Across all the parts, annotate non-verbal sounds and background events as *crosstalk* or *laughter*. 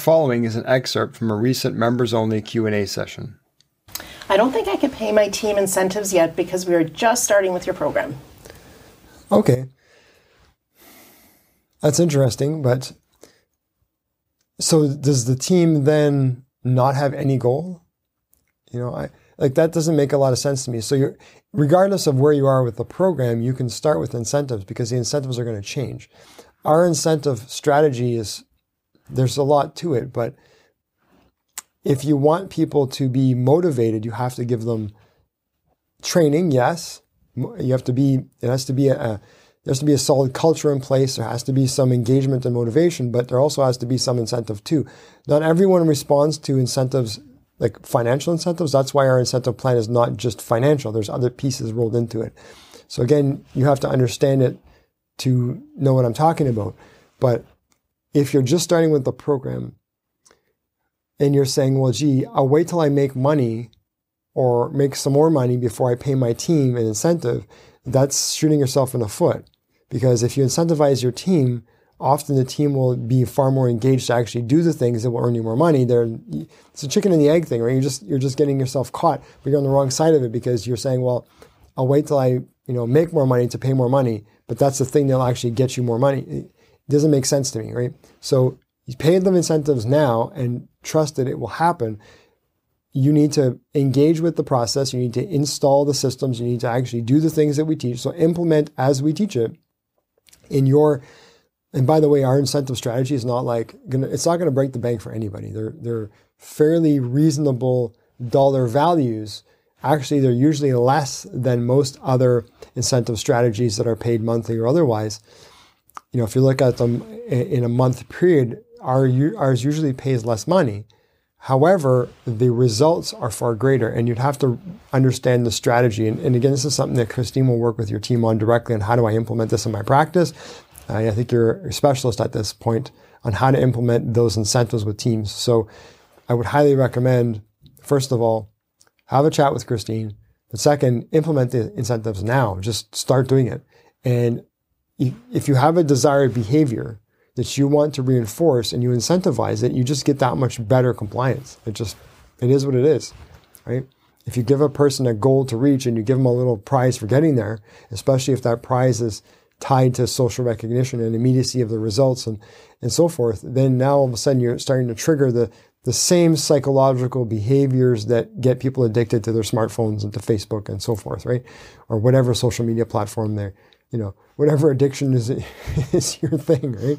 following is an excerpt from a recent members-only Q&A session. I don't think I could pay my team incentives yet because we are just starting with your program. Okay. That's interesting, but so does the team then not have any goal? You know, I like that doesn't make a lot of sense to me. So you're regardless of where you are with the program, you can start with incentives because the incentives are going to change. Our incentive strategy is there's a lot to it, but if you want people to be motivated, you have to give them training. Yes, you have to be. It has to be a, there has to be a solid culture in place. There has to be some engagement and motivation, but there also has to be some incentive too. Not everyone responds to incentives like financial incentives. That's why our incentive plan is not just financial. There's other pieces rolled into it. So again, you have to understand it to know what I'm talking about. But if you're just starting with the program and you're saying, well, gee, I'll wait till I make money or make some more money before I pay my team an incentive, that's shooting yourself in the foot. Because if you incentivize your team, often the team will be far more engaged to actually do the things that will earn you more money. They're, it's a chicken and the egg thing, right? You're just, you're just getting yourself caught, but you're on the wrong side of it because you're saying, well, I'll wait till I, you know, make more money to pay more money, but that's the thing that'll actually get you more money. Doesn't make sense to me, right? So you pay them incentives now and trust that it will happen. You need to engage with the process. You need to install the systems. You need to actually do the things that we teach. So implement as we teach it in your and by the way, our incentive strategy is not like gonna, it's not going to break the bank for anybody. They're they're fairly reasonable dollar values. Actually, they're usually less than most other incentive strategies that are paid monthly or otherwise. You know, if you look at them in a month period, our ours usually pays less money. However, the results are far greater, and you'd have to understand the strategy. And, and, again, this is something that Christine will work with your team on directly on how do I implement this in my practice. I think you're a specialist at this point on how to implement those incentives with teams. So I would highly recommend, first of all, have a chat with Christine. But second, implement the incentives now. Just start doing it. And if you have a desired behavior that you want to reinforce and you incentivize it, you just get that much better compliance. It just, it is what it is, right? If you give a person a goal to reach and you give them a little prize for getting there, especially if that prize is tied to social recognition and immediacy of the results and, and so forth, then now all of a sudden you're starting to trigger the, the same psychological behaviors that get people addicted to their smartphones and to Facebook and so forth, right? Or whatever social media platform they're, you know, whatever addiction is, *laughs* is your thing, right?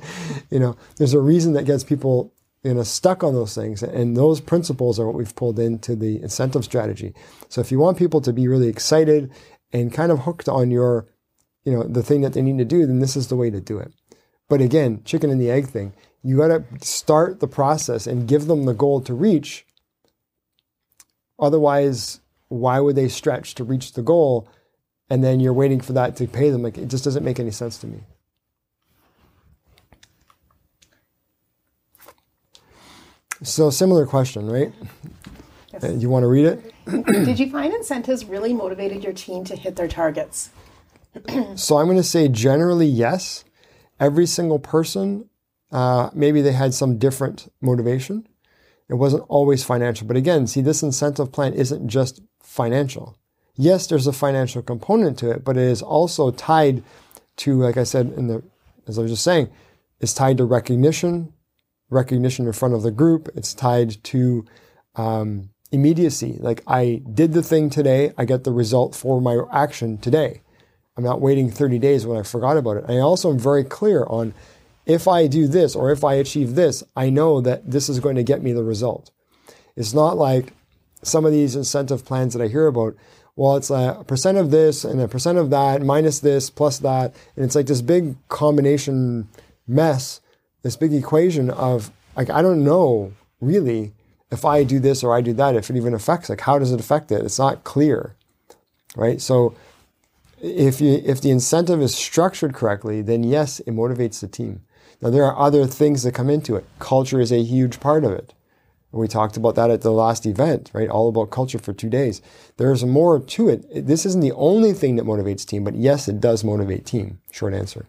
You know, there's a reason that gets people, you know, stuck on those things. And those principles are what we've pulled into the incentive strategy. So if you want people to be really excited and kind of hooked on your you know, the thing that they need to do, then this is the way to do it. But again, chicken and the egg thing, you got to start the process and give them the goal to reach. Otherwise, why would they stretch to reach the goal and then you're waiting for that to pay them? Like, it just doesn't make any sense to me. So, similar question, right? Yes. Uh, you want to read it? *clears throat* Did you find incentives really motivated your team to hit their targets? *clears throat* so I'm going to say generally yes. Every single person, uh, maybe they had some different motivation. It wasn't always financial. But again, see, this incentive plan isn't just financial. Yes, there's a financial component to it, but it is also tied to, like I said in the, as I was just saying, it's tied to recognition, recognition in front of the group. It's tied to um, immediacy. Like I did the thing today, I get the result for my action today. I'm not waiting 30 days when I forgot about it. I also am very clear on if I do this or if I achieve this, I know that this is going to get me the result. It's not like some of these incentive plans that I hear about. Well, it's a percent of this and a percent of that minus this plus that. And it's like this big combination mess, this big equation of like, I don't know really if I do this or I do that, if it even affects, like, how does it affect it? It's not clear, right? So if you if the incentive is structured correctly, then yes, it motivates the team. Now there are other things that come into it. Culture is a huge part of it. We talked about that at the last event, right? All about culture for two days. There's more to it. This isn't the only thing that motivates team, but yes, it does motivate team. Short answer.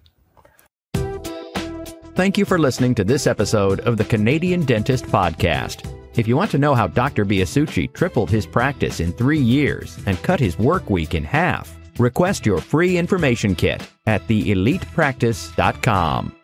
Thank you for listening to this episode of the Canadian Dentist Podcast. If you want to know how Dr. Biasucci tripled his practice in three years and cut his work week in half, request your free information kit at theelitepractice.com.